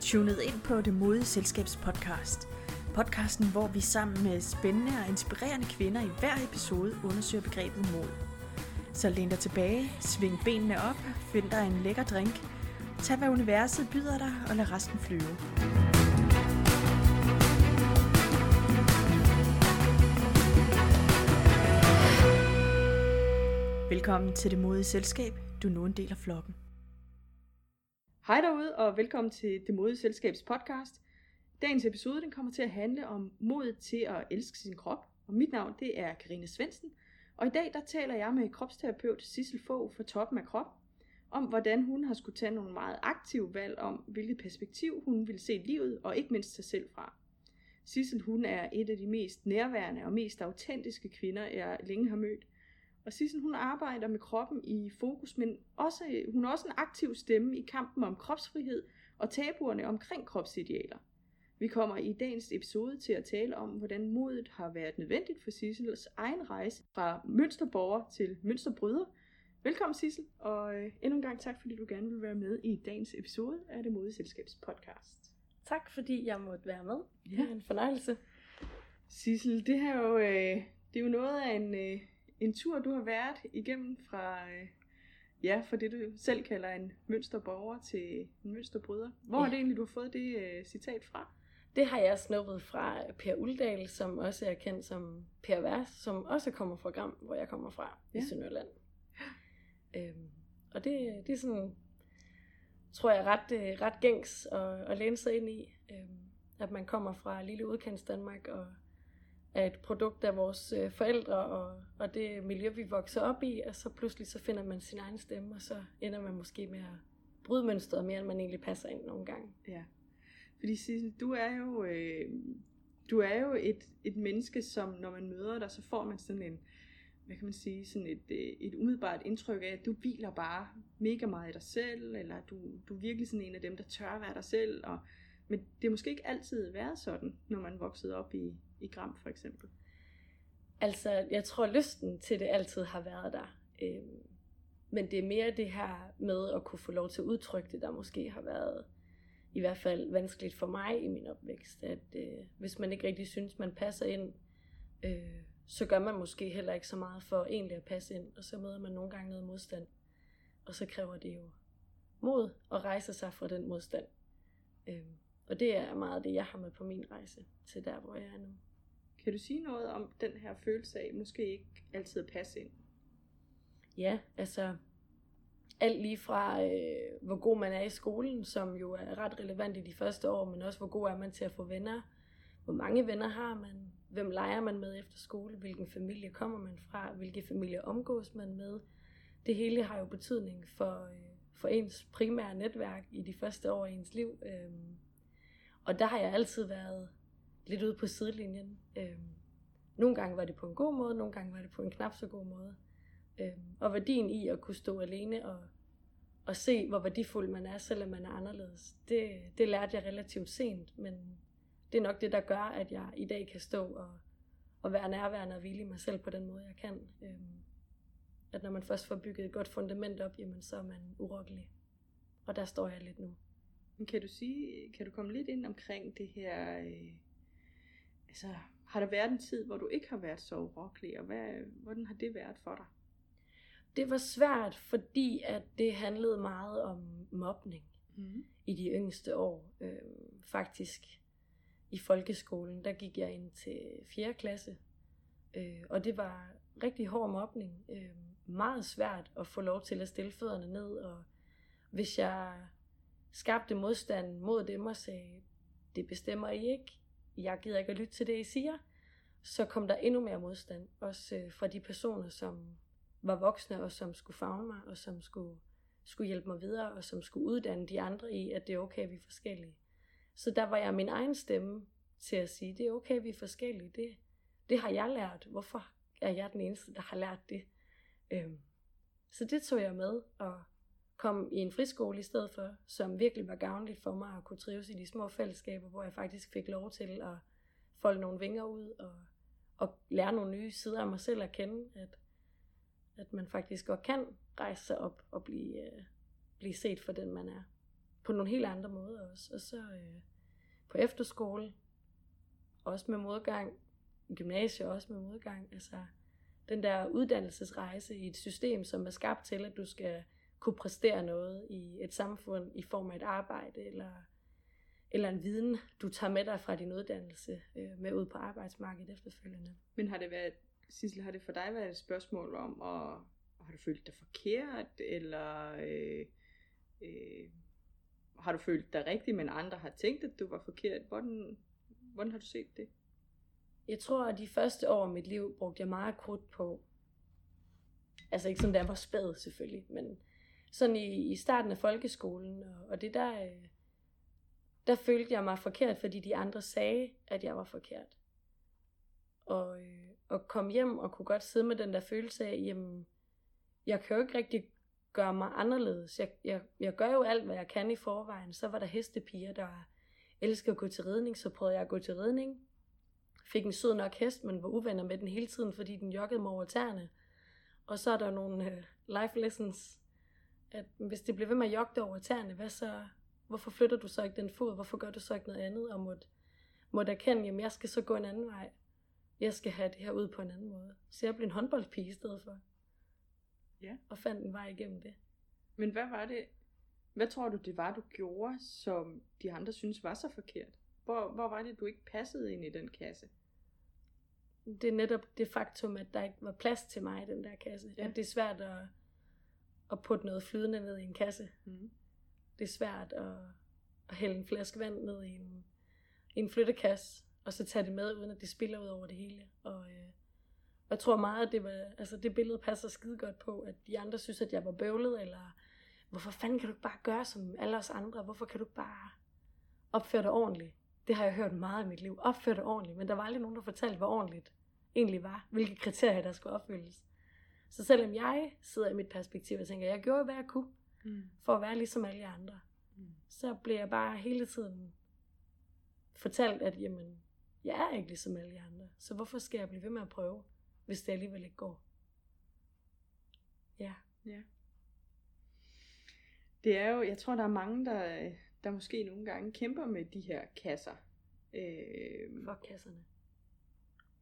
tunet ind på Det Modige Selskabs podcast. Podcasten, hvor vi sammen med spændende og inspirerende kvinder i hver episode undersøger begrebet mod. Så læn dig tilbage, sving benene op, find dig en lækker drink, tag hvad universet byder dig og lad resten flyve. Velkommen til Det Modige Selskab. Du er nu en del af flokken. Hej derude, og velkommen til Det Modige Selskabs podcast. Dagens episode den kommer til at handle om modet til at elske sin krop. Og mit navn det er Karine Svensen. Og i dag der taler jeg med kropsterapeut Sissel Fogh fra Toppen af Krop, om hvordan hun har skulle tage nogle meget aktive valg om, hvilket perspektiv hun vil se livet, og ikke mindst sig selv fra. Sissel hun er et af de mest nærværende og mest autentiske kvinder, jeg længe har mødt. Og Sissel hun arbejder med kroppen i fokus, men også, hun er også en aktiv stemme i kampen om kropsfrihed og tabuerne omkring kropsidealer. Vi kommer i dagens episode til at tale om, hvordan modet har været nødvendigt for Sissels egen rejse fra mønsterborger til mønsterbryder. Velkommen Sissel, og øh, endnu en gang tak, fordi du gerne vil være med i dagens episode af Det Modige Selskabs podcast. Tak fordi jeg måtte være med. Ja. Det er en fornøjelse. Sissel, det her er jo, øh, det er jo noget af en, øh, en tur, du har været igennem fra, øh, ja, fra det, du selv kalder en mønsterborger til en mønsterbryder. Hvor ja. er det egentlig, du har fået det øh, citat fra? Det har jeg snuppet fra Per Uldal, som også er kendt som Per Vers, som også kommer fra Gram, hvor jeg kommer fra ja. Ja. i Sønderjylland. Øhm, og det, det er sådan, tror jeg, ret, øh, ret gængs at, at læne sig ind i. Øhm, at man kommer fra lille udkants Danmark og er et produkt af vores øh, forældre og, og det miljø, vi vokser op i, og så pludselig så finder man sin egen stemme, og så ender man måske med at bryde mønstret mere, end man egentlig passer ind nogle gange. Ja. Fordi Sissel, du er jo, øh, du er jo et, et menneske, som når man møder dig, så får man sådan en, hvad kan man sige, sådan et, øh, et umiddelbart indtryk af, at du hviler bare mega meget i dig selv, eller du, du er virkelig sådan en af dem, der tør være dig selv, og, men det har måske ikke altid været sådan, når man voksede op i, i Gram for eksempel. Altså, jeg tror, lysten til det altid har været der. Øh, men det er mere det her med at kunne få lov til at udtrykke det, der måske har været i hvert fald vanskeligt for mig i min opvækst. At øh, hvis man ikke rigtig synes, man passer ind, øh, så gør man måske heller ikke så meget for egentlig at passe ind, og så møder man nogle gange noget modstand. Og så kræver det jo mod at rejse sig fra den modstand. Øh, og det er meget det, jeg har med på min rejse til der, hvor jeg er nu. Kan du sige noget om den her følelse af, måske ikke altid at passe ind? Ja, altså alt lige fra, øh, hvor god man er i skolen, som jo er ret relevant i de første år, men også hvor god er man til at få venner. Hvor mange venner har man? Hvem leger man med efter skole? Hvilken familie kommer man fra? Hvilke familier omgås man med? Det hele har jo betydning for, øh, for ens primære netværk i de første år i ens liv. Øhm, og der har jeg altid været lidt ude på sidelinjen. Øhm, nogle gange var det på en god måde, nogle gange var det på en knap så god måde. Øhm, og værdien i at kunne stå alene og, og se, hvor værdifuld man er, selvom man er anderledes, det, det lærte jeg relativt sent, men det er nok det, der gør, at jeg i dag kan stå og, og være nærværende og hvile i mig selv på den måde, jeg kan. Øhm, at når man først får bygget et godt fundament op, jamen så er man urokkelig. Og der står jeg lidt nu. Men kan du sige, kan du komme lidt ind omkring det her, øh, altså har der været en tid, hvor du ikke har været så urokkelig, og hvad, hvordan har det været for dig? Det var svært, fordi at det handlede meget om mobning. Mm. i de yngste år. Øh, faktisk i folkeskolen, der gik jeg ind til 4. klasse, øh, og det var rigtig hård mobning. Øh, meget svært at få lov til at stille fødderne ned, og hvis jeg skabte modstand mod dem og sagde, det bestemmer I ikke, jeg gider ikke at lytte til det, I siger, så kom der endnu mere modstand, også øh, fra de personer, som var voksne og som skulle fagne mig, og som skulle skulle hjælpe mig videre, og som skulle uddanne de andre i, at det er okay, vi er forskellige. Så der var jeg min egen stemme til at sige, det er okay, vi er forskellige. Det, det har jeg lært. Hvorfor er jeg den eneste, der har lært det? Øhm, så det tog jeg med, og kom i en friskole i stedet for, som virkelig var gavnligt for mig at kunne trives i de små fællesskaber, hvor jeg faktisk fik lov til at folde nogle vinger ud og, og lære nogle nye sider af mig selv at kende, at, at man faktisk godt kan rejse sig op og blive, øh, blive set for den, man er. på nogle helt andre måder også. Og så øh, på efterskole, også med modgang, gymnasie også med modgang. Altså den der uddannelsesrejse i et system, som er skabt til, at du skal kunne præstere noget i et samfund i form af et arbejde eller, eller en viden, du tager med dig fra din uddannelse øh, med ud på arbejdsmarkedet efterfølgende. Men har det været, Sissel, har det for dig været et spørgsmål om, at, har du følt dig forkert, eller øh, øh, har du følt dig rigtigt, men andre har tænkt, at du var forkert? Hvordan, hvordan har du set det? Jeg tror, at de første år af mit liv brugte jeg meget krudt på, altså ikke sådan, da jeg var spæd selvfølgelig, men sådan i, i starten af folkeskolen, og, og det der, øh, der følte jeg mig forkert, fordi de andre sagde, at jeg var forkert. Og, øh, og kom hjem og kunne godt sidde med den der følelse af, jamen, jeg kan jo ikke rigtig gøre mig anderledes. Jeg, jeg, jeg gør jo alt, hvad jeg kan i forvejen. Så var der hestepiger, der elskede at gå til ridning, så prøvede jeg at gå til ridning. Fik en sød nok hest, men var uvenner med den hele tiden, fordi den joggede mig over tæerne. Og så er der nogle øh, life lessons, at hvis det bliver ved med at jogge over tæerne, hvad så, hvorfor flytter du så ikke den fod? Hvorfor gør du så ikke noget andet? Og måtte, måtte erkende, jamen jeg skal så gå en anden vej. Jeg skal have det her ud på en anden måde. Så jeg blev en håndboldpige i stedet for. Ja. Og fandt en vej igennem det. Men hvad var det, hvad tror du det var, du gjorde, som de andre synes var så forkert? Hvor, hvor var det, du ikke passede ind i den kasse? Det er netop det faktum, at der ikke var plads til mig i den der kasse. Ja. At det er svært at, at putte noget flydende ned i en kasse. Mm. Det er svært at, at hælde en flaske vand ned i en, i en flyttekasse, og så tage det med, uden at det spiller ud over det hele. Og, øh, og jeg tror meget, at det, var, altså det billede passer skide godt på, at de andre synes, at jeg var bøvlet, eller hvorfor fanden kan du ikke bare gøre som alle os andre? Hvorfor kan du ikke bare opføre dig ordentligt? Det har jeg hørt meget i mit liv. Opføre dig ordentligt, men der var aldrig nogen, der fortalte, hvad ordentligt egentlig var. Hvilke kriterier, der skulle opfyldes. Så selvom jeg sidder i mit perspektiv og tænker, jeg gjorde, hvad jeg kunne, Mm. for at være ligesom alle andre, Mm. så bliver jeg bare hele tiden fortalt, at jamen, jeg er ikke ligesom alle de andre. Så hvorfor skal jeg blive ved med at prøve, hvis det alligevel ikke går? Ja. Ja. Det er jo, jeg tror, der er mange, der, der måske nogle gange kæmper med de her kasser. Øh, Fuck kasserne.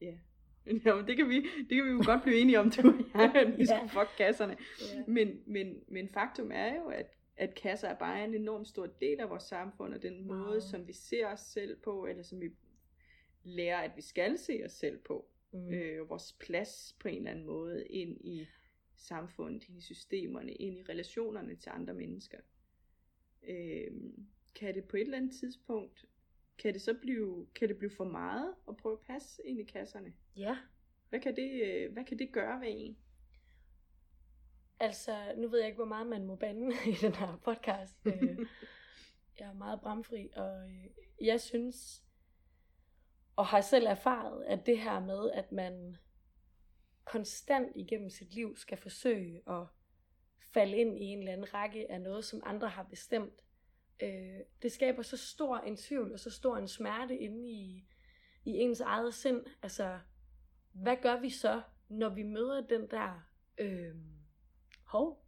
ja. Jamen, det kan vi, det kan vi jo godt blive enige om, du og jeg, at vi Ja. skal fuck kasserne. Ja. Men, men, men faktum er jo, at, at kasser er bare en enorm stor del af vores samfund, og den måde, som vi ser os selv på, eller som vi lærer, at vi skal se os selv på, Mm. øh, vores plads på en eller anden måde ind i samfundet, ind i systemerne, ind i relationerne til andre mennesker. Øh, kan det på et eller andet tidspunkt, kan det så blive, kan det blive for meget at prøve at passe ind i kasserne? Ja, Hvad kan det, øh, hvad kan det gøre ved en? altså nu ved jeg ikke, hvor meget man må bande i den her podcast. Øh, jeg er meget bramfri, og øh, jeg synes, og har selv erfaret, at det her med, at man konstant igennem sit liv skal forsøge at falde ind i en eller anden række af noget, som andre har bestemt, øh, det skaber så stor en tvivl og så stor en smerte inde i, i ens eget sind. Altså, hvad gør vi så, når vi møder den der, øh, hov,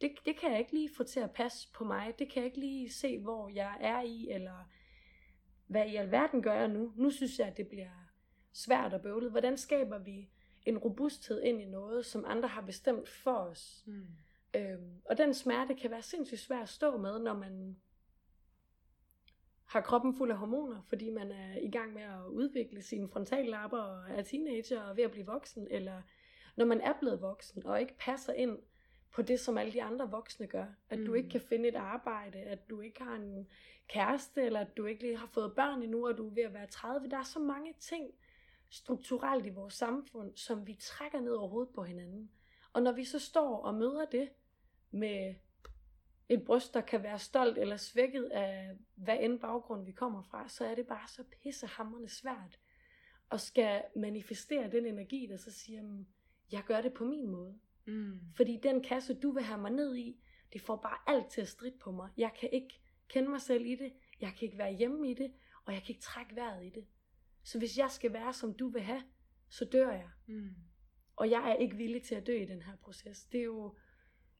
det, det kan jeg ikke lige få til at passe på mig, det kan jeg ikke lige se, hvor jeg er i, eller hvad i alverden gør jeg nu? Nu synes jeg, at det bliver svært og bøvlet. Hvordan skaber vi en robusthed ind i noget, som andre har bestemt for os? Mm. Øhm, og den smerte kan være sindssygt svær at stå med, når man har kroppen fuld af hormoner, fordi man er i gang med at udvikle sine frontallapper og er teenager og ved at blive voksen, eller når man er blevet voksen og ikke passer ind på det, som alle de andre voksne gør. At du Mm. ikke kan finde et arbejde, at du ikke har en kæreste, eller at du ikke lige har fået børn endnu, og du er ved at være 30. Der er så mange ting strukturelt i vores samfund, som vi trækker ned over hovedet på hinanden. Og når vi så står og møder det med et bryst, der kan være stolt eller svækket af hvad end baggrund vi kommer fra, så er det bare så pissehammerende svært at skal manifestere den energi, der så siger, "Mm, jeg gør det på min måde. Mm. Fordi den kasse, du vil have mig ned i, det får bare alt til at stride på mig. Jeg kan ikke kende mig selv i det, jeg kan ikke være hjemme i det, og jeg kan ikke trække vejret i det. Så hvis jeg skal være, som du vil have, så dør jeg. Mm. Og jeg er ikke villig til at dø i den her proces. Det er jo,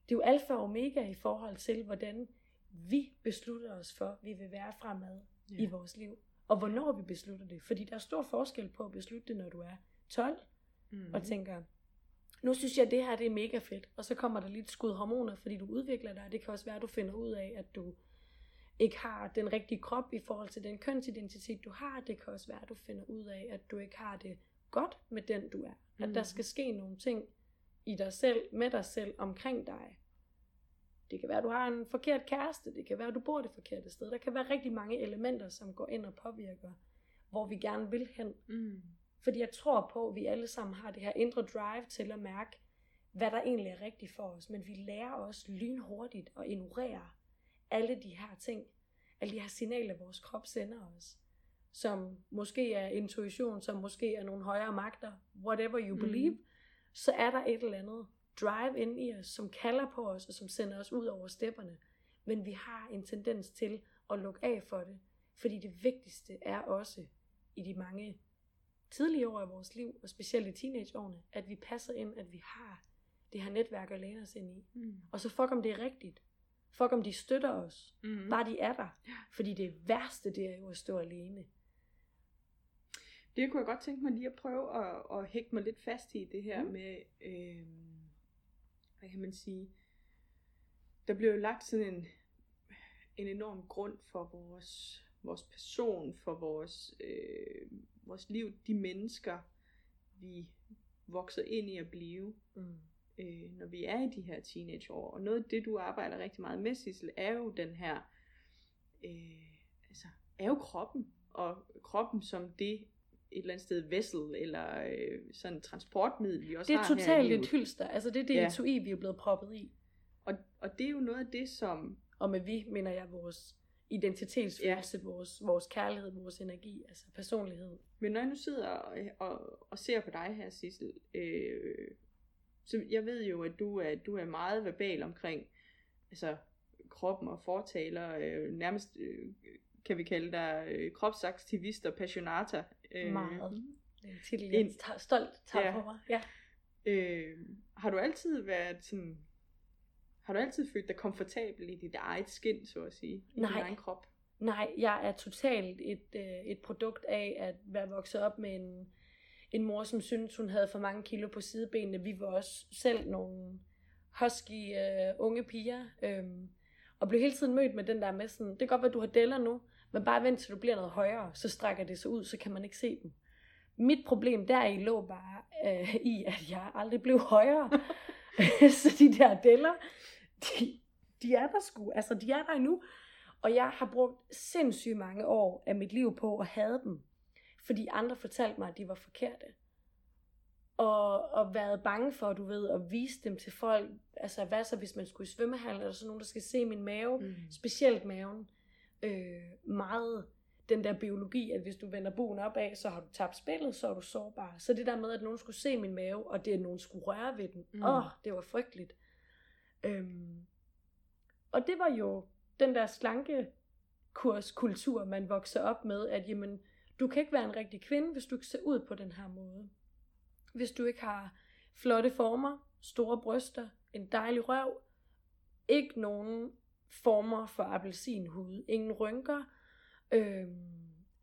det er jo alfa og omega i forhold til, hvordan vi beslutter os for, vi vil være fremad Ja. i vores liv. Og hvornår vi beslutter det. Fordi der er stor forskel på at beslutte det, når du er 12, Mm. og tænker, nu synes jeg, at det her det er mega fedt. Og så kommer der lige et skud hormoner, fordi du udvikler dig. Det kan også være, at du finder ud af, at du ikke har den rigtige krop i forhold til den kønsidentitet, du har. Det kan også være, at du finder ud af, at du ikke har det godt med den, du er. At der Mhm. skal ske nogle ting i dig selv, med dig selv, omkring dig. Det kan være, at du har en forkert kæreste. Det kan være, at du bor det forkerte sted. Der kan være rigtig mange elementer, som går ind og påvirker, hvor vi gerne vil hen. Mm. Fordi jeg tror på, at vi alle sammen har det her indre drive til at mærke, hvad der egentlig er rigtigt for os. Men vi lærer også lynhurtigt at ignorere alle de her ting. Alle de her signaler, vores krop sender os. Som måske er intuition, som måske er nogle højere magter. Whatever you Mm. Så er der et eller andet drive ind i os, som kalder på os, og som sender os ud over stepperne. Men vi har en tendens til at lukke af for det. Fordi det vigtigste er også i de mange tidlige år i vores liv, og specielt i teenageårene, at vi passer ind, at vi har det her netværk at læne os ind i. Mm. Og så fuck om det er rigtigt. Fuck om de støtter os. Mm. Bare de er der. Fordi det værste, det er jo at stå alene. Det kunne jeg godt tænke mig lige at prøve at, at hægte mig lidt fast i det her Mm. med, øh, hvad kan man sige, der blev jo lagt sådan en, en enorm grund for vores, vores person, for vores, øh, vores liv, de mennesker, vi vokser ind i at blive, Mm. øh, når vi er i de her teenageår. Og noget af det, du arbejder rigtig meget med, Sissel, er jo den her, øh, altså, er jo kroppen, og kroppen som det et eller andet sted vessel, eller øh, sådan transportmiddel, vi også Det er har totalt et hylster. Altså det er det Ja. etui, vi er blevet proppet i. Og, og det er jo noget af det, som, Og med vi mener jeg vores identitetsfølelse, ja. vores, vores kærlighed, vores energi, altså personlighed. men når jeg nu sidder og, og, og ser på dig her, Sissel, øh, så jeg ved jo, at du er, du er meget verbal omkring altså, kroppen og fortaler, øh, nærmest øh, kan vi kalde dig øh, kropsaktivist og passionata. Øh, Meget. Det er en titel, jeg En- tager, stolt tager Ja. på mig. Ja. Øh, har du altid været sådan, har du altid følt dig komfortabel i dit eget skin, så at sige, i Nej. din egen krop? Nej, jeg er totalt et, øh, et produkt af at være vokset op med en, en mor, som syntes, hun havde for mange kilo på sidebenene. Vi var også selv nogle husky øh, unge piger, øhm, og blev hele tiden mødt med den der med sådan, det kan godt være, du har deller nu, men bare vent til du bliver noget højere, så strækker det sig ud, så kan man ikke se dem. Mit problem der i lå bare øh, i, at jeg aldrig blev højere. så de der deller, de, de er der sgu, altså de er der endnu. Og jeg har brugt sindssygt mange år af mit liv på at have dem. Fordi andre fortalte mig, at de var forkerte. Og, og været bange for, du ved, at vise dem til folk. Altså, hvad så, hvis man skulle i svømmehallen, er der så nogen, der skal se min mave? Mm. Specielt maven. Øh, meget den der biologi, at hvis du vender buen opad, så har du tabt spillet, så er du sårbar. Så det der med, at nogen skulle se min mave, og det at nogen skulle røre ved den, Mm. åh, oh, det var frygteligt. Øhm, og det var jo den der slanke kurskultur, man vokser op med, at jamen, du kan ikke være en rigtig kvinde, hvis du ikke ser ud på den her måde. Hvis du ikke har flotte former, store bryster, en dejlig røv, ikke nogen former for appelsinhud, ingen rynker, øhm,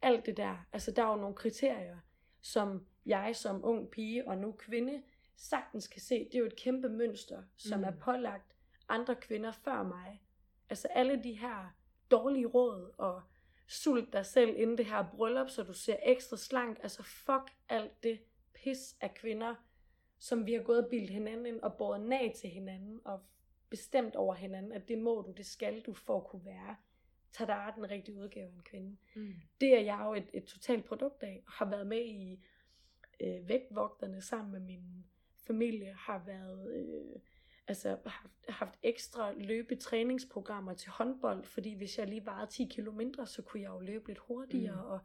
alt det der. Altså der er jo nogle kriterier, som jeg som ung pige og nu kvinde sagtens kan se. Det er jo et kæmpe mønster, som Mm. er pålagt andre kvinder før mig. Altså alle de her dårlige råd og sult dig selv inden det her bryllup, så du ser ekstra slank. Altså fuck alt det pis af kvinder, som vi har gået og bildt hinanden ind og båret nag til hinanden og bestemt over hinanden, at det må du, det skal du for at kunne være. Tada, den rigtige udgave af en kvinde. Mm. Det er jeg jo et, et totalt produkt af, og har været med i øh, vægtvogterne sammen med min familie, har været, øh, altså haft, haft ekstra løbetræningsprogrammer til håndbold, fordi hvis jeg lige vejede 10 kilo mindre, så kunne jeg jo løbe lidt hurtigere, Mm. og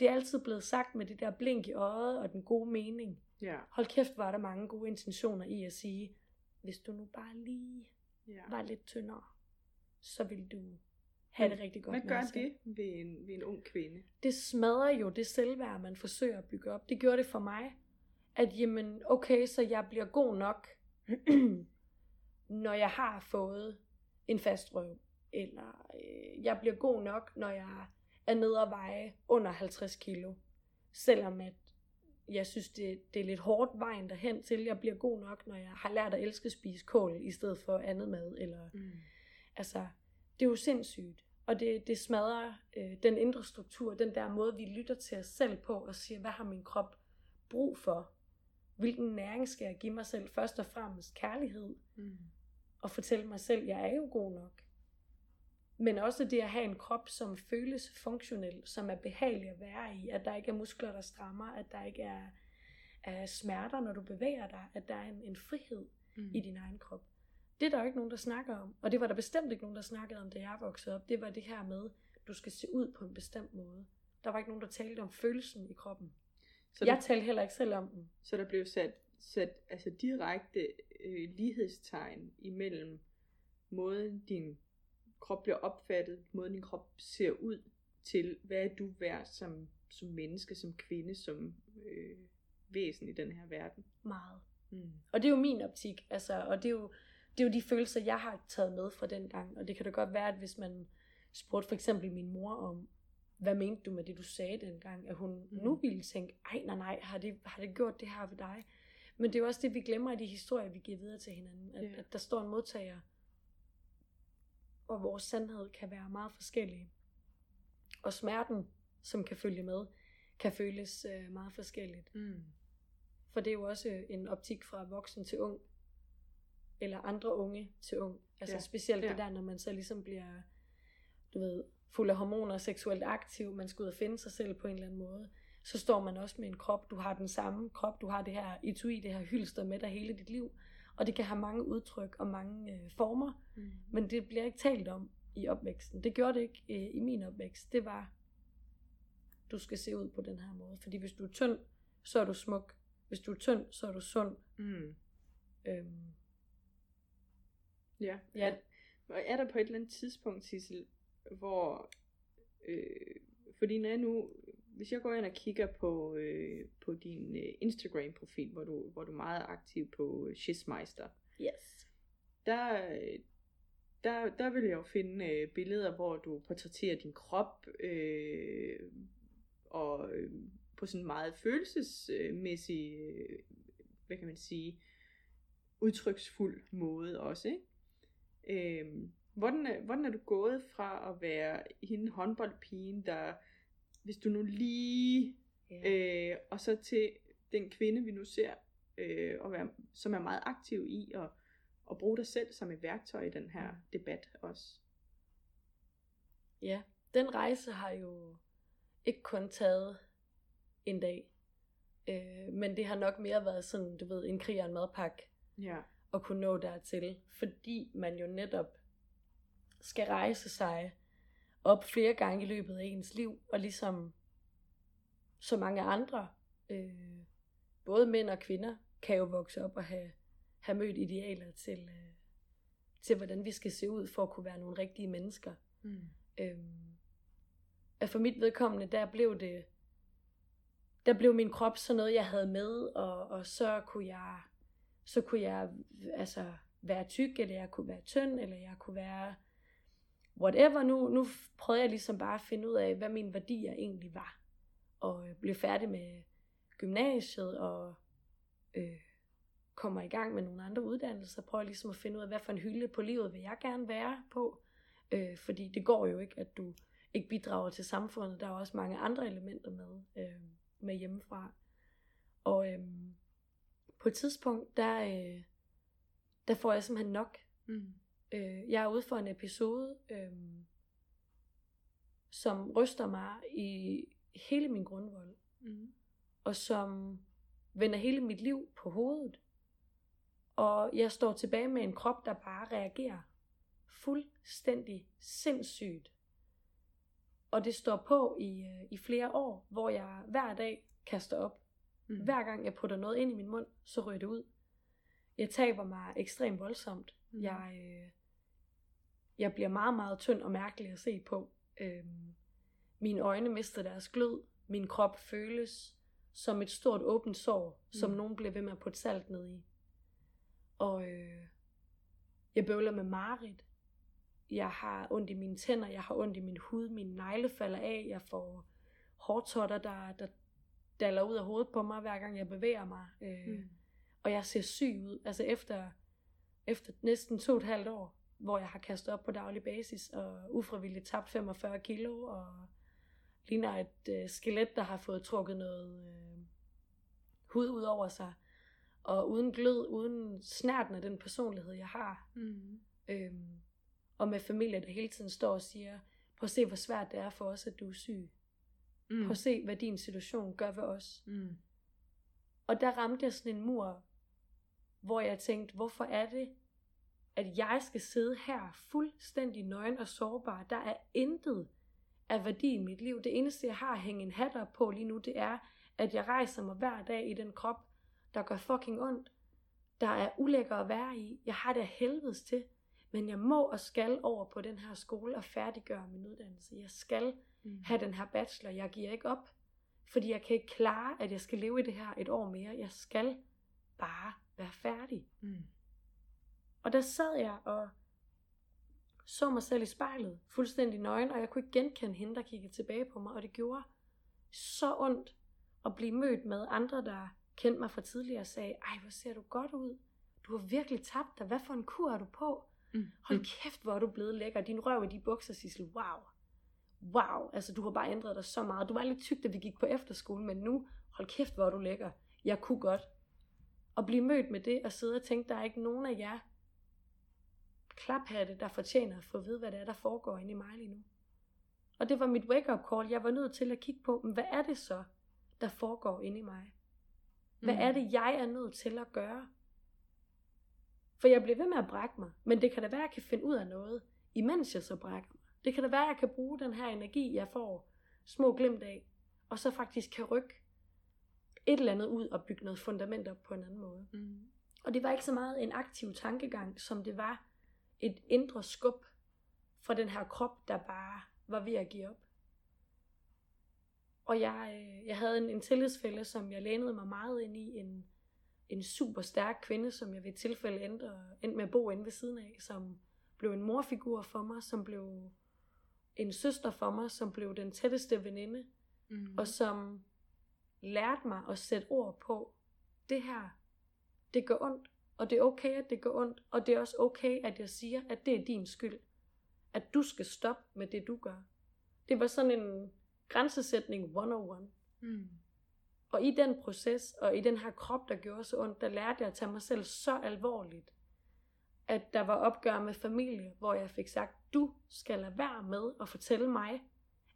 det er altid blevet sagt med det der blink i øjet og den gode mening. Ja. Hold kæft, var der mange gode intentioner i at sige, hvis du nu bare lige ja. var lidt tyndere, så vil du have det rigtig godt Hvad med gør det ved en, ved en ung kvinde? det smadrer jo det selvværd, man forsøger at bygge op. Det gjorde det for mig. At jamen, okay, så jeg bliver god nok, når jeg har fået en fast røv, eller øh, jeg bliver god nok, når jeg er nede og veje under 50 kilo. Selvom at jeg synes, det, det er lidt hårdt vejen derhen til, jeg bliver god nok, når jeg har lært at elske at spise kål, i stedet for andet mad. Eller, Mm. altså, det er jo sindssygt. Og det, det smadrer øh, den indre struktur, den der måde, vi lytter til os selv på, og siger, hvad har min krop brug for? Hvilken næring skal jeg give mig selv? Først og fremmest kærlighed, Mm. og fortælle mig selv, jeg er jo god nok. Men også det at have en krop, som føles funktionel, som er behagelig at være i, at der ikke er muskler, der strammer, at der ikke er, er smerter, når du bevæger dig, at der er en, en frihed Mm. i din egen krop. Det er der jo ikke nogen, der snakker om. Og det var der bestemt ikke nogen, der snakkede om, da jeg voksede op. Det var det her med, du skal se ud på en bestemt måde. Der var ikke nogen, der talte om følelsen i kroppen. Så, jeg der, talte heller ikke selv om den. så der blev sat, sat altså direkte øh, lighedstegn imellem måden din krop bliver opfattet, måden din krop ser ud, til hvad er du værd som, som menneske, som kvinde, som øh, væsen i den her verden. Meget. Mm. Og det er jo min optik, altså, og det er jo, det er jo de følelser, jeg har taget med fra den gang. Og det kan da godt være, at hvis man spurgte for eksempel min mor om, hvad mente du med det, du sagde dengang, at hun Mm. nu ville tænke, ej nej nej, har det, har det gjort det her ved dig? Men det er jo også det, vi glemmer i de historier, vi giver videre til hinanden, at, Ja. at der står en modtager, og vores sandhed kan være meget forskellige. Og smerten, som kan følge med, kan føles øh, meget forskelligt. Mm. For det er jo også en optik fra voksen til ung. Eller andre unge til ung. Altså Ja. ja. specielt Ja. det der, når man så ligesom bliver, du ved, fuld af hormoner, seksuelt aktiv, man skal ud og finde sig selv på en eller anden måde. Så står man også med en krop, du har den samme krop, du har det her etui, det her hylster med dig hele dit liv. Og det kan have mange udtryk og mange øh, former, Mm. men det bliver ikke talt om i opvæksten. Det gjorde det ikke øh, i min opvækst. Det var, du skal se ud på den her måde. Fordi hvis du er tynd, så er du smuk. Hvis du er tynd, så er du sund. Mm. Øhm, Ja. Ja. Og er der på et eller andet tidspunkt, Sissel, hvor... Øh, fordi når jeg nu... Hvis jeg går ind og kigger på, øh, på din øh, Instagram-profil, hvor du, hvor du er meget aktiv på øh, Schissmeister, yes. der, øh, der, der vil jeg jo finde øh, billeder, hvor du portrætterer din krop, øh, og øh, på sådan en meget følelsesmæssig, øh, hvad kan man sige, udtryksfuld måde også, ikke? Øhm, hvordan, er, hvordan er du gået fra at være hende håndboldpigen, der, hvis du nu lige, Ja. øh, og så til den kvinde, vi nu ser, øh, og være, som er meget aktiv i at, at bruge dig selv som et værktøj i den her debat også. ja. Den rejse har jo ikke kun taget en dag. Øh, men det har nok mere været sådan, du ved, en krig og en madpakke. Ja. at kunne nå dertil, fordi man jo netop skal rejse sig op flere gange i løbet af ens liv, og ligesom så mange andre, øh, både mænd og kvinder, kan jo vokse op og have, have mødt idealer til, øh, til, hvordan vi skal se ud for at kunne være nogle rigtige mennesker. Mm. Øhm, at for mit vedkommende, der blev det, der blev min krop sådan noget, jeg havde med, og, og så kunne jeg, så kunne jeg altså være tyk, eller jeg kunne være tynd, eller jeg kunne være whatever. Nu, nu prøvede jeg ligesom bare at finde ud af, hvad mine værdier egentlig var. Og øh, blev færdig med gymnasiet, og øh, kommer i gang med nogle andre uddannelser, prøver ligesom at finde ud af, hvad for en hylde på livet vil jeg gerne være på. Øh, fordi det går jo ikke, at du ikke bidrager til samfundet. Der er også mange andre elementer med, øh, med hjemmefra. Og øh, på et tidspunkt, der, øh, der får jeg simpelthen nok. Mm. Øh, jeg er ude for en episode, øh, som ryster mig i hele min grundvold, Mm. og som vender hele mit liv på hovedet. Og jeg står tilbage med en krop, der bare reagerer fuldstændig sindssygt. Og det står på i, øh, i flere år, hvor jeg hver dag kaster op. Mm. Hver gang jeg putter noget ind i min mund, så ryger det ud. Jeg taber mig ekstremt voldsomt. Mm. Jeg, øh, jeg bliver meget, meget tynd og mærkelig at se på. Øhm, mine øjne mister deres glød. Min krop føles som et stort åbent sår, mm. som nogen bliver ved med at putte salt ned i. Og øh, jeg bøvler med mareridt. jeg har ondt i mine tænder, jeg har ondt i min hud, mine negle falder af, jeg får hårtotter, der, der daller ud af hovedet på mig, hver gang jeg bevæger mig. Øh, mm. Og jeg ser syg ud. Altså efter, efter næsten to og et halvt år, hvor jeg har kastet op på daglig basis, og ufrivilligt tabt 45 kilo, og ligner et øh, skelet, der har fået trukket noget øh, hud ud over sig, og uden glød, uden snærten af den personlighed, jeg har. Mm. Øhm, og med familie, der hele tiden står og siger, prøv at se, hvor svært det er for os, at du er syg. Mm. Prøv at se, hvad din situation gør ved os. Mm. Og der ramte jeg sådan en mur, hvor jeg tænkte, hvorfor er det, at jeg skal sidde her fuldstændig nøgen og sårbar. Der er intet af værdi i mit liv. Det eneste, jeg har at hænge en hat op på lige nu, det er, at jeg rejser mig hver dag i den krop, der gør fucking ondt. Der er ulækker at være i. Jeg har det helvedes til. Men jeg må og skal over på den her skole og færdiggøre min uddannelse. Jeg skal mm. have den her bachelor. Jeg giver ikke op. Fordi jeg kan ikke klare, at jeg skal leve i det her et år mere. Jeg skal bare være færdig. Mm. Og der sad jeg og så mig selv i spejlet, fuldstændig nøgen, og jeg kunne ikke genkende hende, der kiggede tilbage på mig, og det gjorde så ondt at blive mødt med andre, der kendte mig fra tidligere og sagde, ej, hvor ser du godt ud. Du har virkelig tabt dig. Hvad for en kur er du på? Mm. Hold kæft, hvor er du blevet lækker. Din røv i de bukser, Sissel. Wow. Wow. Altså, du har bare ændret dig så meget. Du var lidt tyk, da vi gik på efterskole, men nu, hold kæft, hvor er du lækker. Jeg kunne godt. Og blive mødt med det og sidde og tænke, der er ikke nogen af jer klaphatte, der fortjener at få at vide, hvad det er, der foregår inde i mig lige nu. Og det var mit wake-up call. Jeg var nødt til at kigge på, hvad er det så, der foregår inde i mig? Hvad mm. er det, jeg er nødt til at gøre? For jeg bliver ved med at brække mig, men det kan da være, at jeg kan finde ud af noget, imens jeg så brækker mig. Det kan da være, at jeg kan bruge den her energi, jeg får små glimt af, og så faktisk kan rykke et eller andet ud og bygge noget fundament op på en anden måde. Mm. Og det var ikke så meget en aktiv tankegang, som det var et indre skub fra den her krop, der bare var ved at give op. Og jeg, øh, jeg havde en, en tillidsfælde, som jeg lænede mig meget ind i. En, en super stærk kvinde, som jeg ved et tilfælde endte, endte med at bo inde ved siden af, som blev en morfigur for mig, som blev en søster for mig, som blev den tætteste veninde, mm. og som lærte mig at sætte ord på, det her, det gør ondt, og det er okay, at det gør ondt, og det er også okay, at jeg siger, at det er din skyld. At du skal stoppe med det, du gør. Det var sådan en grænsesætning 101. Mm. Og i den proces, og i den her krop, der gjorde så ondt, der lærte jeg at tage mig selv så alvorligt, at der var opgør med familie, hvor jeg fik sagt, du skal lade være med at fortælle mig,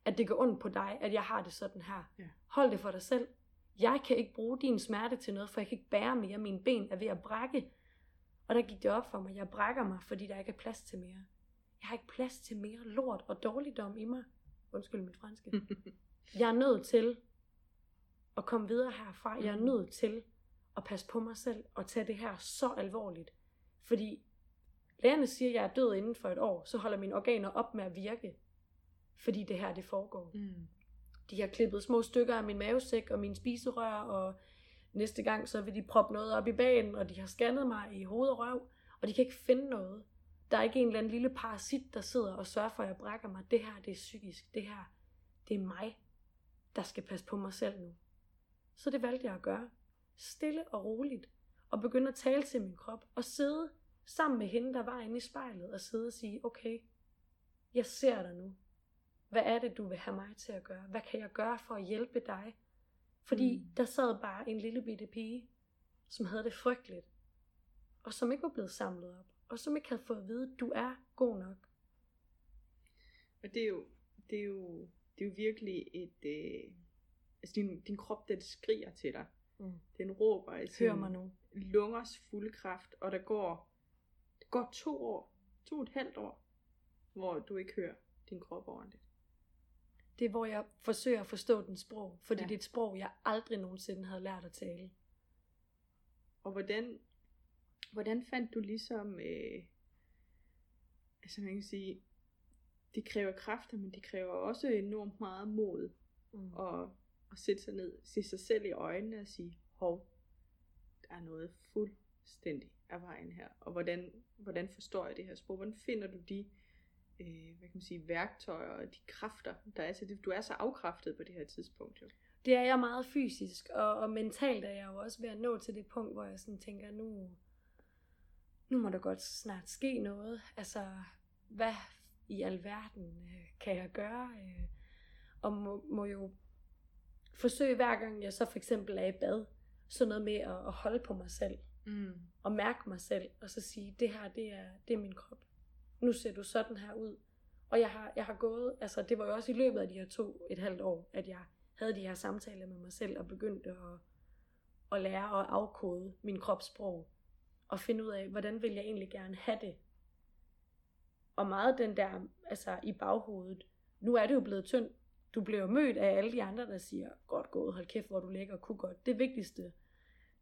at det går ondt på dig, at jeg har det sådan her. Ja. Hold det for dig selv. Jeg kan ikke bruge din smerte til noget, for jeg kan ikke bære mere. Mine ben er ved at brække. Og der gik det op for mig, jeg brækker mig, fordi der ikke er plads til mere. Jeg har ikke plads til mere lort og dårligdom i mig. Undskyld mit franske. Jeg er nødt til at komme videre herfra. Jeg er nødt til at passe på mig selv og tage det her så alvorligt. Fordi lægerne siger, at jeg er død inden for et år, så holder mine organer op med at virke. Fordi det her, det foregår. Mm. De har klippet små stykker af min mavesæk og min spiserør, og næste gang så vil de proppe noget op i banen, og de har scannet mig i hoved og røv, og de kan ikke finde noget. Der er ikke en eller anden lille parasit, der sidder og sørger for, at jeg brækker mig. Det her, det er psykisk. Det her, det er mig, der skal passe på mig selv nu. Så det valgte jeg at gøre. Stille og roligt. Og begynde at tale til min krop. Og sidde sammen med hende, der var inde i spejlet. Og sidde og sige, okay, jeg ser dig nu. Hvad er det, du vil have mig til at gøre? Hvad kan jeg gøre for at hjælpe dig? Fordi mm. der sad bare en lille bitte pige, som havde det frygteligt. Og som ikke var blevet samlet op. Og som ikke havde fået at vide, du er god nok. Og det er jo, det er jo, det er jo virkelig et, øh, altså din, din krop, den skriger til dig. Mm. Den råber i sin Hør mig nu. lungers fulde kraft, og der går, der går to år, to og et halvt år, hvor du ikke hører din krop ordentligt. Det er, hvor jeg forsøger at forstå den sprog, fordi ja. det er et sprog, jeg aldrig nogensinde havde lært at tale. Og hvordan, hvordan fandt du ligesom, øh, altså man kan sige, det kræver kræfter, men det kræver også enormt meget mod mm. at, at sætte sig ned, se sig selv i øjnene og sige, hov, der er noget fuldstændig af vejen her, og hvordan, hvordan forstår jeg det her sprog, hvordan finder du de øh, hvad kan man sige, værktøjer og de kræfter, der er til det. Du er så afkræftet på det her tidspunkt, jo. Det er jeg meget fysisk, og, og mentalt er jeg jo også ved at nå til det punkt, hvor jeg sådan tænker, nu, nu må der godt snart ske noget. Altså, hvad i alverden øh, kan jeg gøre? Øh, og må, må jo forsøge hver gang jeg så for eksempel er i bad, sådan noget med at, at holde på mig selv, Mm. og mærke mig selv, og så sige, det her, det er, det er min krop. Nu ser du sådan her ud. Og jeg har, jeg har gået, altså det var jo også i løbet af de her to, et halvt år, at jeg havde de her samtaler med mig selv, og begyndte at, at lære at afkode min kropssprog, og finde ud af, hvordan vil jeg egentlig gerne have det. Og meget den der, altså i baghovedet, nu er det jo blevet tynd. Du bliver jo mødt af alle de andre, der siger, godt gået, hold kæft, hvor du ligger, kunne godt. Det vigtigste,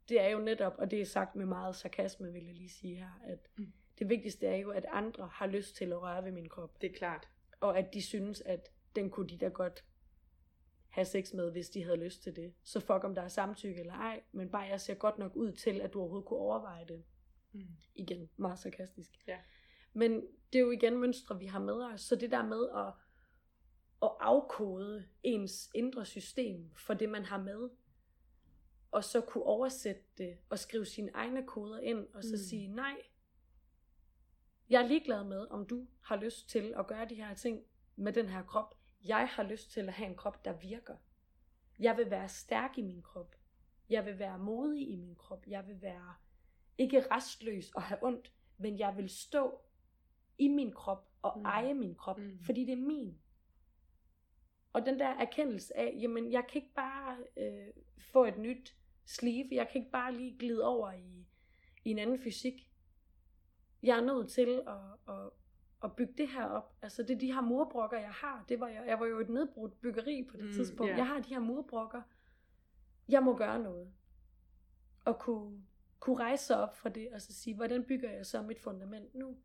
det er jo netop, og det er sagt med meget sarkasme, vil jeg lige sige her, at Mm det vigtigste er jo, at andre har lyst til at røre ved min krop Det er klart. og at de synes, at den kunne de da godt have sex med, hvis de havde lyst til det. Så fuck om der er samtykke eller ej, men bare jeg ser godt nok ud til, at du overhovedet kunne overveje det. Mm. Igen, meget sarkastisk. Ja. Men det er jo igen mønstre, vi har med os. Så det der med at, at afkode ens indre system for det, man har med, og så kunne oversætte det og skrive sine egne koder ind, og så Mm. sige nej. Jeg er ligeglad med, om du har lyst til at gøre de her ting med den her krop. Jeg har lyst til at have en krop, der virker. Jeg vil være stærk i min krop. Jeg vil være modig i min krop. Jeg vil være ikke restløs og have ondt, men jeg vil stå i min krop og Mm. eje min krop, mm. fordi det er min. Og den der erkendelse af, jamen jeg kan ikke bare øh, få et nyt sleeve, jeg kan ikke bare lige glide over i, i en anden fysik. Jeg er nødt til at, at, at bygge det her op. Altså det er de her murbrokker, jeg har. Det var jeg, jeg var jo et nedbrudt byggeri på det Mm, tidspunkt. ja. Jeg har de her murbrokker. Jeg må gøre noget. Og kunne, kunne rejse sig op fra det, og så sige, hvordan bygger jeg så mit fundament nu?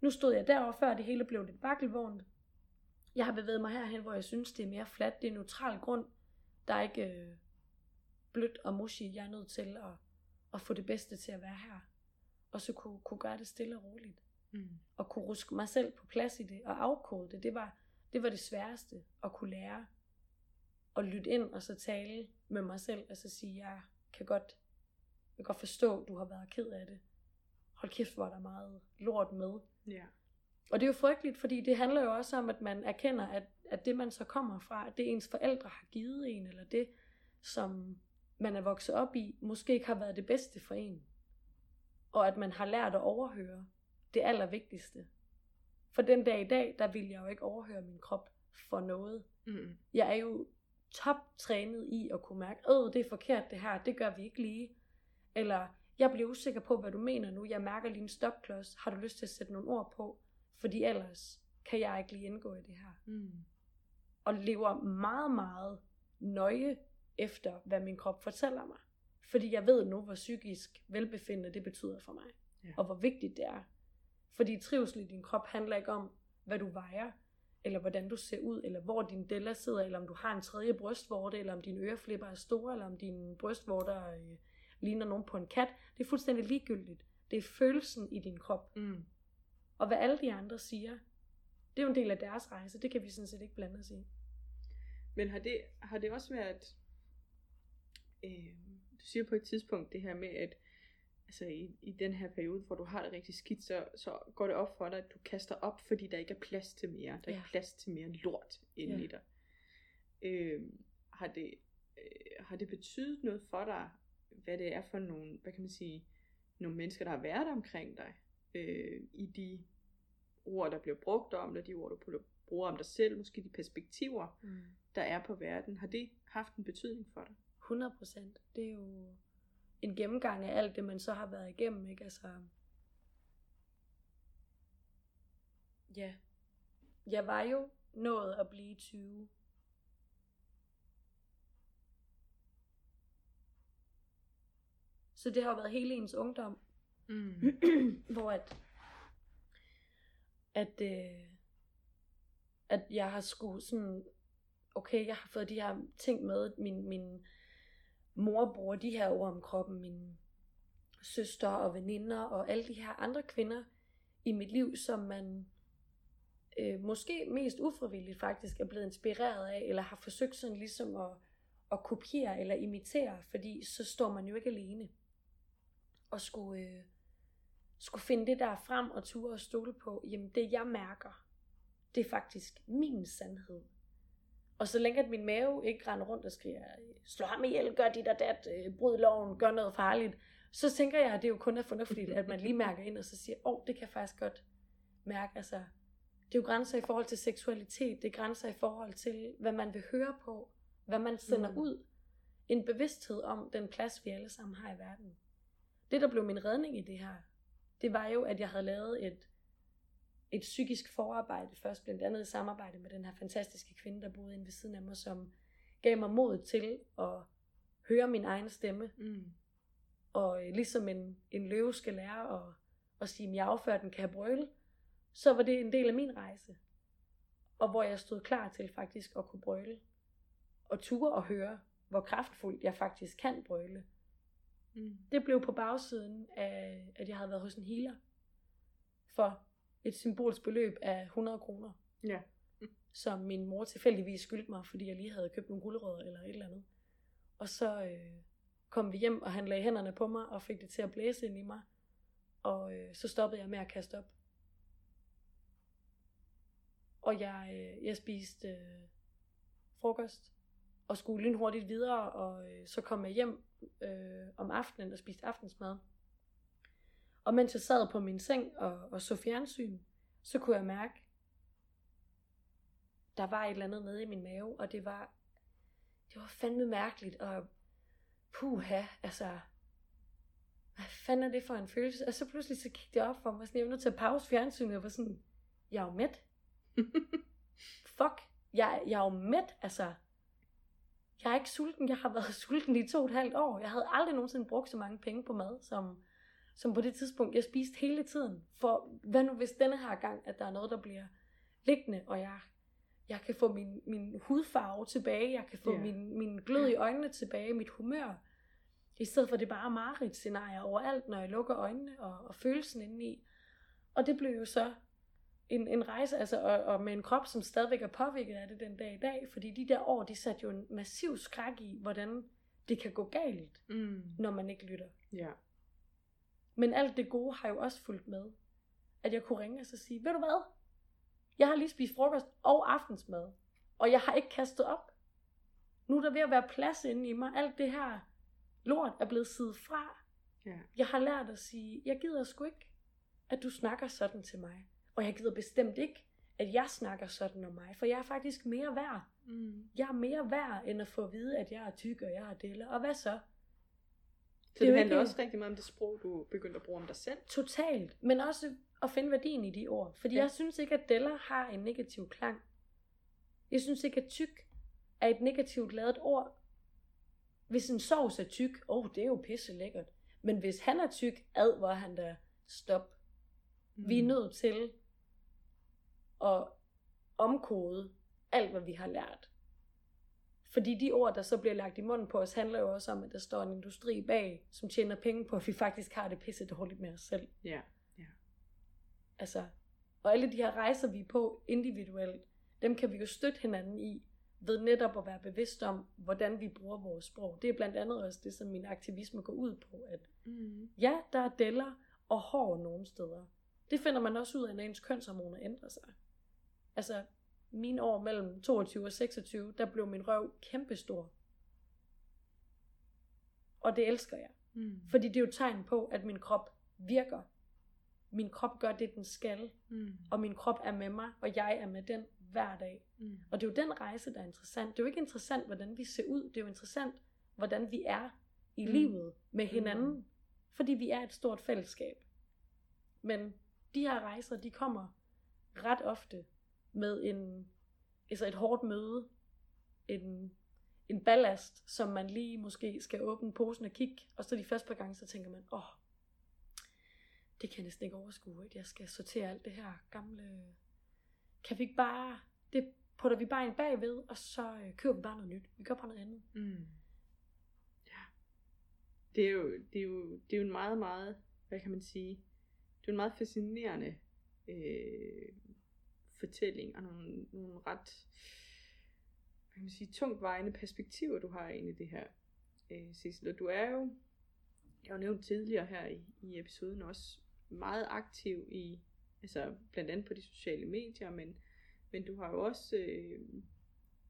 Nu stod jeg derovre, før det hele blev lidt bakkelvognt. Jeg har bevæget mig herhen, hvor jeg synes, det er mere fladt. Det er neutral grund. Der er ikke øh, blødt og mushy. Jeg er nødt til at, at få det bedste til at være her. Og så kunne, kunne gøre det stille og roligt. Mm. Og kunne ruske mig selv på plads i det og afkode det. Det var det, var det sværeste at kunne lære. At lytte ind og så tale med mig selv. Og så sige, jeg kan godt, jeg kan godt forstå, at du har været ked af det. Hold kæft, hvor er der meget lort med. Ja. Og det er jo frygteligt, fordi det handler jo også om, at man erkender, at, at det man så kommer fra, at det ens forældre har givet en, eller det, som man er vokset op i, måske ikke har været det bedste for en. Og at man har lært at overhøre det allervigtigste. For den dag i dag, der vil jeg jo ikke overhøre min krop for noget. Mm. Jeg er jo toptrænet i at kunne mærke, åh, det er forkert det her, det gør vi ikke lige. Eller, jeg bliver usikker på, hvad du mener nu, jeg mærker lige en stopklods, har du lyst til at sætte nogle ord på? Fordi ellers kan jeg ikke lige indgå i det her. Mm. Og lever meget, meget nøje efter, hvad min krop fortæller mig. Fordi jeg ved nu, hvor psykisk velbefindende det betyder for mig. Ja. Og hvor vigtigt det er. Fordi trivsel i din krop handler ikke om, hvad du vejer, eller hvordan du ser ud, eller hvor din della sidder, eller om du har en tredje brystvorte, eller om dine øreflipper er store, eller om dine brystvorter øh, ligner nogen på en kat. Det er fuldstændig ligegyldigt. Det er følelsen i din krop. Mm. Og hvad alle de andre siger, det er jo en del af deres rejse. Det kan vi sådan set ikke blande os i. Men har det, har det også været, øh, du siger på et tidspunkt det her med, at altså i, i den her periode, hvor du har det rigtig skidt, så, så går det op for dig, at du kaster op, fordi der ikke er plads til mere. Der er Ja. ikke plads til mere lort inde Ja. i dig. Øh, har, det, øh, har det betydet noget for dig, hvad det er for nogle, hvad kan man sige, nogle mennesker, der har været omkring dig, øh, i de ord, der bliver brugt om dig, de ord, du bruger om dig selv, måske de perspektiver, Mm. der er på verden. Har det haft en betydning for dig? 100 procent. Det er jo en gennemgang af alt det, man så har været igennem, ikke? Altså, ja. Jeg var jo nået at blive 20. Så det har jo været hele ens ungdom, Mm. hvor at, at, øh, at jeg har skulle sådan, okay, jeg har fået de her ting med, min, min mor bruger de her ord om kroppen, min søster og veninder og alle de her andre kvinder i mit liv, som man øh, måske mest ufrivilligt faktisk er blevet inspireret af, eller har forsøgt sådan ligesom at, at kopiere eller imitere, fordi så står man jo ikke alene. Og skulle, øh, skulle finde det der frem og ture og stole på, jamen det jeg mærker, det er faktisk min sandhed. Og så længe at min mave ikke render rundt og skriger, slå ham ihjel, gør dit og dat, øh, bryd loven, gør noget farligt, så tænker jeg, at det jo kun er fornuftigt, at man lige mærker ind og så siger, åh, oh, det kan jeg faktisk godt mærke. Altså, det er jo grænser i forhold til seksualitet, det er grænser i forhold til, hvad man vil høre på, hvad man sender mm. ud. En bevidsthed om den plads, vi alle sammen har i verden. Det, der blev min redning i det her, det var jo, at jeg havde lavet et, et psykisk forarbejde, først blandt andet i samarbejde med den her fantastiske kvinde, der boede inde ved siden af mig, som gav mig mod til at høre min egen stemme. Mm. Og øh, ligesom en, en løve skal lære at, at sige, at jeg affører den kan brøle, så var det en del af min rejse. Og hvor jeg stod klar til faktisk at kunne brøle. Og ture og høre, hvor kraftfuldt jeg faktisk kan brøle. Mm. Det blev på bagsiden af, at jeg havde været hos en healer. For et symbolsk beløb af 100 kroner. Ja. Som min mor tilfældigvis skyldte mig, fordi jeg lige havde købt nogle guldrødder eller et eller andet. Og så øh, kom vi hjem, og han lagde hænderne på mig og fik det til at blæse ind i mig. Og øh, så stoppede jeg med at kaste op. Og jeg, øh, jeg spiste øh, frokost og skulle lynhurtigt videre, og øh, så kom jeg hjem øh, om aftenen og spiste aftensmad. Og mens jeg sad på min seng og, og så fjernsyn, så kunne jeg mærke, der var et eller andet nede i min mave, og det var, det var fandme mærkeligt, og puha, altså, hvad fanden er det for en følelse? Og så pludselig så gik det op for mig, sådan, jeg var nødt til at pause fjernsynet, og var sådan, jeg er jo mæt. Fuck, jeg, jeg er jo mæt, altså, jeg er ikke sulten, jeg har været sulten i to og et halvt år. Jeg havde aldrig nogensinde brugt så mange penge på mad, som, som på det tidspunkt, jeg spiste hele tiden. For hvad nu hvis denne her gang, at der er noget, der bliver liggende, og jeg, jeg kan få min, min hudfarve tilbage, jeg kan få yeah. min, min glød i øjnene tilbage, mit humør. I stedet for, det bare er mareridt scenarier overalt, når jeg lukker øjnene og, og følelsen indeni. Og det blev jo så en, en rejse, altså, og, og med en krop, som stadigvæk er påvirket af det den dag i dag, fordi de der år, de satte jo en massiv skræk i, hvordan det kan gå galt, mm. når man ikke lytter. Ja. Men alt det gode har jo også fulgt med. At jeg kunne ringe og så sige, ved du hvad? Jeg har lige spist frokost og aftensmad, og jeg har ikke kastet op. Nu er der ved at være plads inde i mig. Alt det her lort er blevet siddet fra. Ja. Jeg har lært at sige, jeg gider sgu ikke, at du snakker sådan til mig. Og jeg gider bestemt ikke, at jeg snakker sådan om mig, for jeg er faktisk mere værd. Mm. Jeg er mere værd, end at få at vide, at jeg er tyk, og jeg er delle. Og hvad så? Så det, det handler ikke... også rigtig meget om det sprog, du begyndte at bruge om dig selv? Totalt. Men også at finde værdien i de ord. Fordi ja. jeg synes ikke, at deller har en negativ klang. Jeg synes ikke, at tyk er et negativt lavet ord. Hvis en sovs er tyk, åh, oh, det er jo pisse lækkert. Men hvis han er tyk, ad hvor han der, stop. Mm. Vi er mm. nødt til at omkode alt, hvad vi har lært. Fordi de ord, der så bliver lagt i munden på os, handler jo også om, at der står en industri bag, som tjener penge på, at vi faktisk har det pisse dårligt med os selv. Ja, ja. Altså, og alle de her rejser, vi er på individuelt, dem kan vi jo støtte hinanden i, ved netop at være bevidst om, hvordan vi bruger vores sprog. Det er blandt andet også det, som min aktivisme går ud på, at mm. ja, der er deller og hår nogle steder. Det finder man også ud af, når ens kønshormoner ændrer sig altså mine år mellem 22 og 26, der blev min røv kæmpestor. Og det elsker jeg. Mm. Fordi det er jo tegn på, at min krop virker. Min krop gør det, den skal. Mm. Og min krop er med mig, og jeg er med den hver dag. Mm. Og det er jo den rejse, der er interessant. Det er jo ikke interessant, hvordan vi ser ud. Det er jo interessant, hvordan vi er i mm. livet med hinanden. Mm. Fordi vi er et stort fællesskab. Men de her rejser, de kommer ret ofte med en, altså et hårdt møde, en, en ballast, som man lige måske skal åbne posen og kigge, og så de første par gange, så tænker man, åh, oh, det kan jeg næsten ikke overskue, at jeg skal sortere alt det her gamle, kan vi ikke bare, det putter vi bare en bagved, og så øh, køber vi bare noget nyt. Vi gør bare noget andet. Mm. Ja. Det er, jo, det, er jo, det er jo en meget, meget, hvad kan man sige, det er en meget fascinerende øh, fortælling og nogle, nogle ret hvad kan man sige, tungt vejende perspektiver, du har ind i det her, øh, Sissel. Og du er jo, jeg har jo nævnt tidligere her i, i episoden også, meget aktiv i, altså blandt andet på de sociale medier, men, men du har jo også, øh,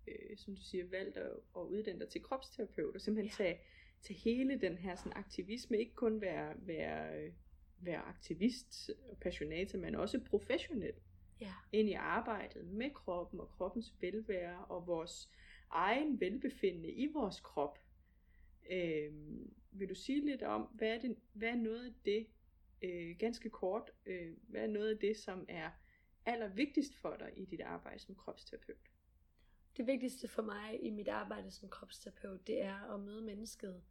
øh, som du siger, valgt at, at uddanne dig til kropsterapeut, og simpelthen ja. tage, tage hele den her sådan, aktivisme, ikke kun være, være, være aktivist og passionator, men også professionel Ja. ind i arbejdet med kroppen og kroppens velvære og vores egen velbefindende i vores krop. Øhm, vil du sige lidt om, hvad er, det, hvad er noget af det, øh, ganske kort, øh, hvad er noget af det, som er allervigtigst for dig i dit arbejde som kropsterapeut? Det vigtigste for mig i mit arbejde som kropsterapeut, det er at møde mennesket,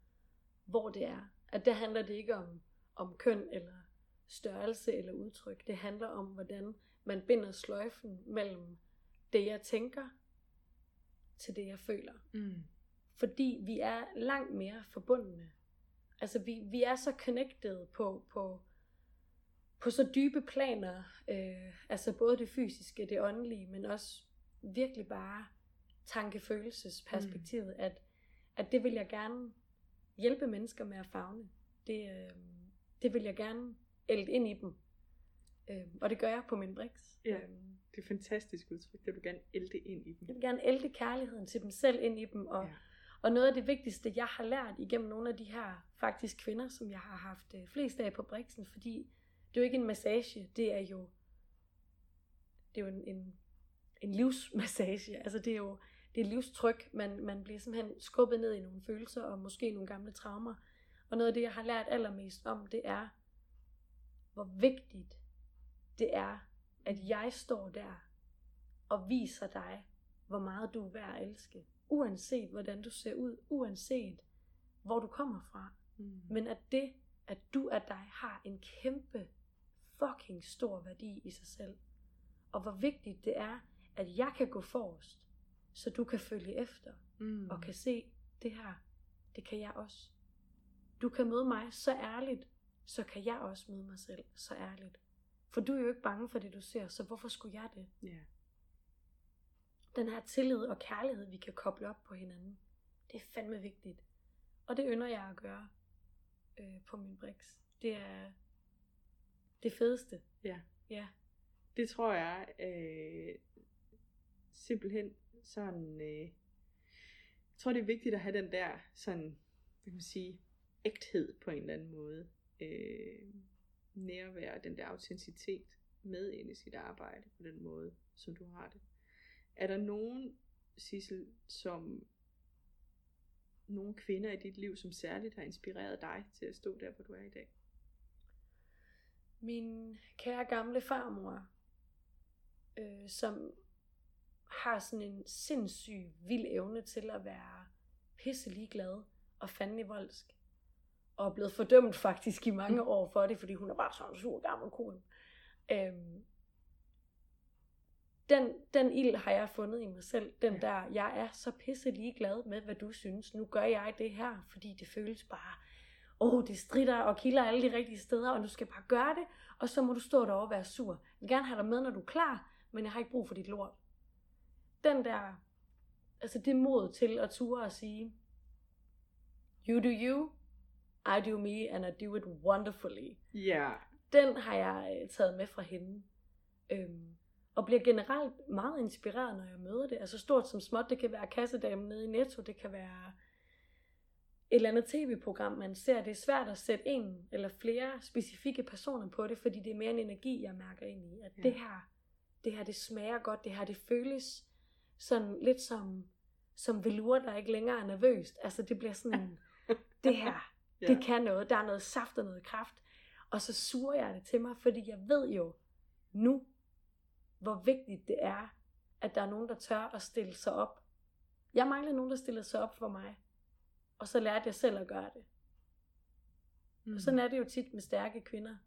hvor det er. At det handler det ikke om, om køn eller størrelse eller udtryk. Det handler om, hvordan man binder sløjfen mellem det, jeg tænker, til det, jeg føler. Mm. Fordi vi er langt mere forbundne. Altså, vi, vi er så connected på, på, på så dybe planer. Øh, altså, både det fysiske, det åndelige, men også virkelig bare tankefølelsesperspektivet, mm. at, at det vil jeg gerne hjælpe mennesker med at fagne. Det, øh, det vil jeg gerne ælde ind i dem. Øh, og det gør jeg på min brix. Ja. Øh, Det er fantastisk udtryk, det vil du gerne ælte ind i dem. jeg vil gerne ælte kærligheden til dem selv ind i dem. Og, Ja. og noget af det vigtigste, jeg har lært igennem nogle af de her faktisk kvinder, som jeg har haft øh, flest af på brixen, fordi det er jo ikke en massage, det er jo, det er jo en, en, en livsmassage. Altså det er jo det er livstryk. Man, man bliver simpelthen skubbet ned i nogle følelser og måske nogle gamle traumer. Og noget af det, jeg har lært allermest om, det er, hvor vigtigt det er, at jeg står der og viser dig, hvor meget du er værd at elske. Uanset hvordan du ser ud, uanset hvor du kommer fra. Mm. Men at det, at du er dig, har en kæmpe fucking stor værdi i sig selv. Og hvor vigtigt det er, at jeg kan gå forrest, så du kan følge efter Mm. og kan se, det her, det kan jeg også. Du kan møde mig så ærligt, så kan jeg også møde mig selv så ærligt. For du er jo ikke bange for det, du ser, så hvorfor skulle jeg det? Ja. Den her tillid og kærlighed, vi kan koble op på hinanden, det er fandme vigtigt. Og det ynder jeg at gøre øh, på min brix. Det er det fedeste. Ja. Ja. Det tror jeg øh, simpelthen sådan, øh, jeg tror det er vigtigt at have den der sådan, hvad kan man sige, ægthed på en eller anden måde. Øh, nærvær, og den der autenticitet med ind i sit arbejde på den måde, som du har det. Er der nogen, Sissel, som nogle kvinder i dit liv, som særligt har inspireret dig til at stå der, hvor du er i dag? Min kære gamle farmor, øh, som har sådan en sindssyg vild evne til at være pisse glad og fandelig voldsk. Og er blevet fordømt faktisk i mange år for det, fordi hun er bare sådan en sur gammel kone. Øhm, den, den ild har jeg fundet i mig selv. Den Ja. der, jeg er så pisse glad med, hvad du synes. Nu gør jeg det her, fordi det føles bare, åh, oh, det strider og kilder alle de rigtige steder, og du skal bare gøre det, og så må du stå derovre og være sur. Jeg vil gerne have dig med, når du er klar, men jeg har ikke brug for dit lort. Den der, altså det mod til at ture og sige, you do you, I do me, and I do it wonderfully Ja. den har jeg øh, taget med fra hende. Øhm, og bliver generelt meget inspireret, når jeg møder det. Altså stort som småt, det kan være kassedamen nede i Netto, det kan være et eller andet tv-program, man ser. Det er svært at sætte en eller flere specifikke personer på det, fordi det er mere en energi, jeg mærker ind i. At Ja. det her, det her, det smager godt, det her, det føles sådan lidt som, som velur, der ikke længere er nervøst. Altså det bliver sådan, det her, Ja. det kan noget, der er noget saft og noget kraft. Og så suger jeg det til mig, fordi jeg ved jo nu, hvor vigtigt det er, at der er nogen, der tør at stille sig op. Jeg manglede nogen, der stillede sig op for mig. Og så lærte jeg selv at gøre det. Mm. Og sådan er det jo tit med stærke kvinder.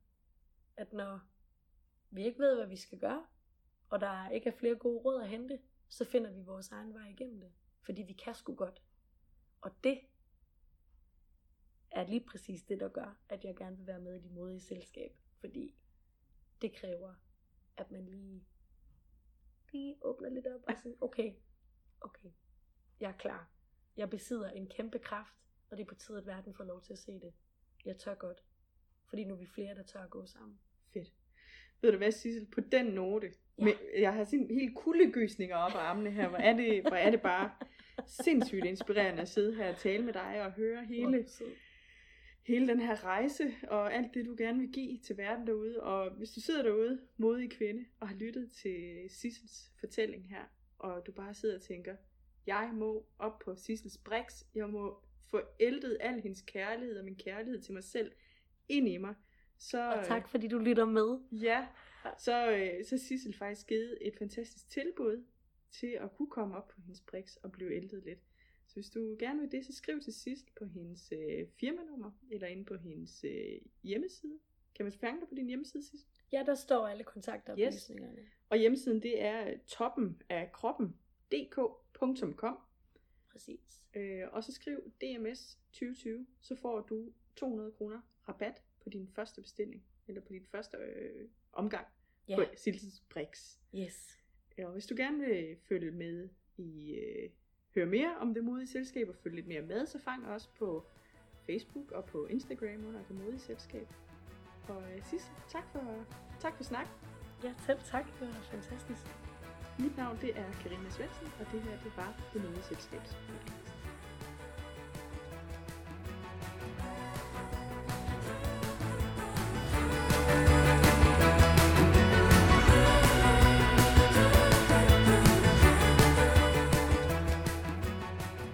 At når vi ikke ved, hvad vi skal gøre, og der ikke er flere gode råd at hente, så finder vi vores egen vej igennem det. Fordi vi kan sgu godt. Og det er lige præcis det, der gør, at jeg gerne vil være med i de modige selskab. Fordi det kræver, at man lige lige åbner lidt op og sådan, okay, okay, jeg er klar. Jeg besidder en kæmpe kraft, og det er på tide, at verden får lov til at se det. Jeg tør godt. Fordi nu er vi flere, der tør at gå sammen. Fedt. Ved du hvad, Sissel, på den note, Ja. med, jeg har sådan helt kuldegysninger op af armene her, hvor er det, hvor er det bare sindssygt inspirerende at sidde her og tale med dig og høre hele, sød. Hele den her rejse og alt det, du gerne vil give til verden derude. Og hvis du sidder derude, modig kvinde, og har lyttet til Sissels fortælling her, og du bare sidder og tænker, jeg må op på Sissels Brix, jeg må få ældet al hendes kærlighed og min kærlighed til mig selv ind i mig. Så, Og tak, fordi du lytter med. Ja, så, øh, så Sissel faktisk givet et fantastisk tilbud til at kunne komme op på hendes Brix og blive ældet lidt. Så hvis du gerne vil det, så skriv til Sissel på hendes øh, firmanummer, eller inde på hendes øh, hjemmeside. Kan man fange dig på din hjemmeside, Sissel? Ja, der står alle kontaktoplysningerne. Yes. Og hjemmesiden, det er toppen af kroppen, dk.com. Præcis. Øh, og så skriv DMS 2020, så får du 200 kroner rabat på din første bestilling, eller på din første øh, omgang Ja, på Sissels Brix. yes. Ja, og hvis du gerne vil følge med i, øh, høre mere om det modige selskab og følge lidt mere med, så fang os på Facebook og på Instagram under det modige selskab. Og øh, sidst, tak for, tak for snak. Ja, selv tak. Det var fantastisk. Mit navn det er Karina Svendsen, og det her det var det modige selskabs.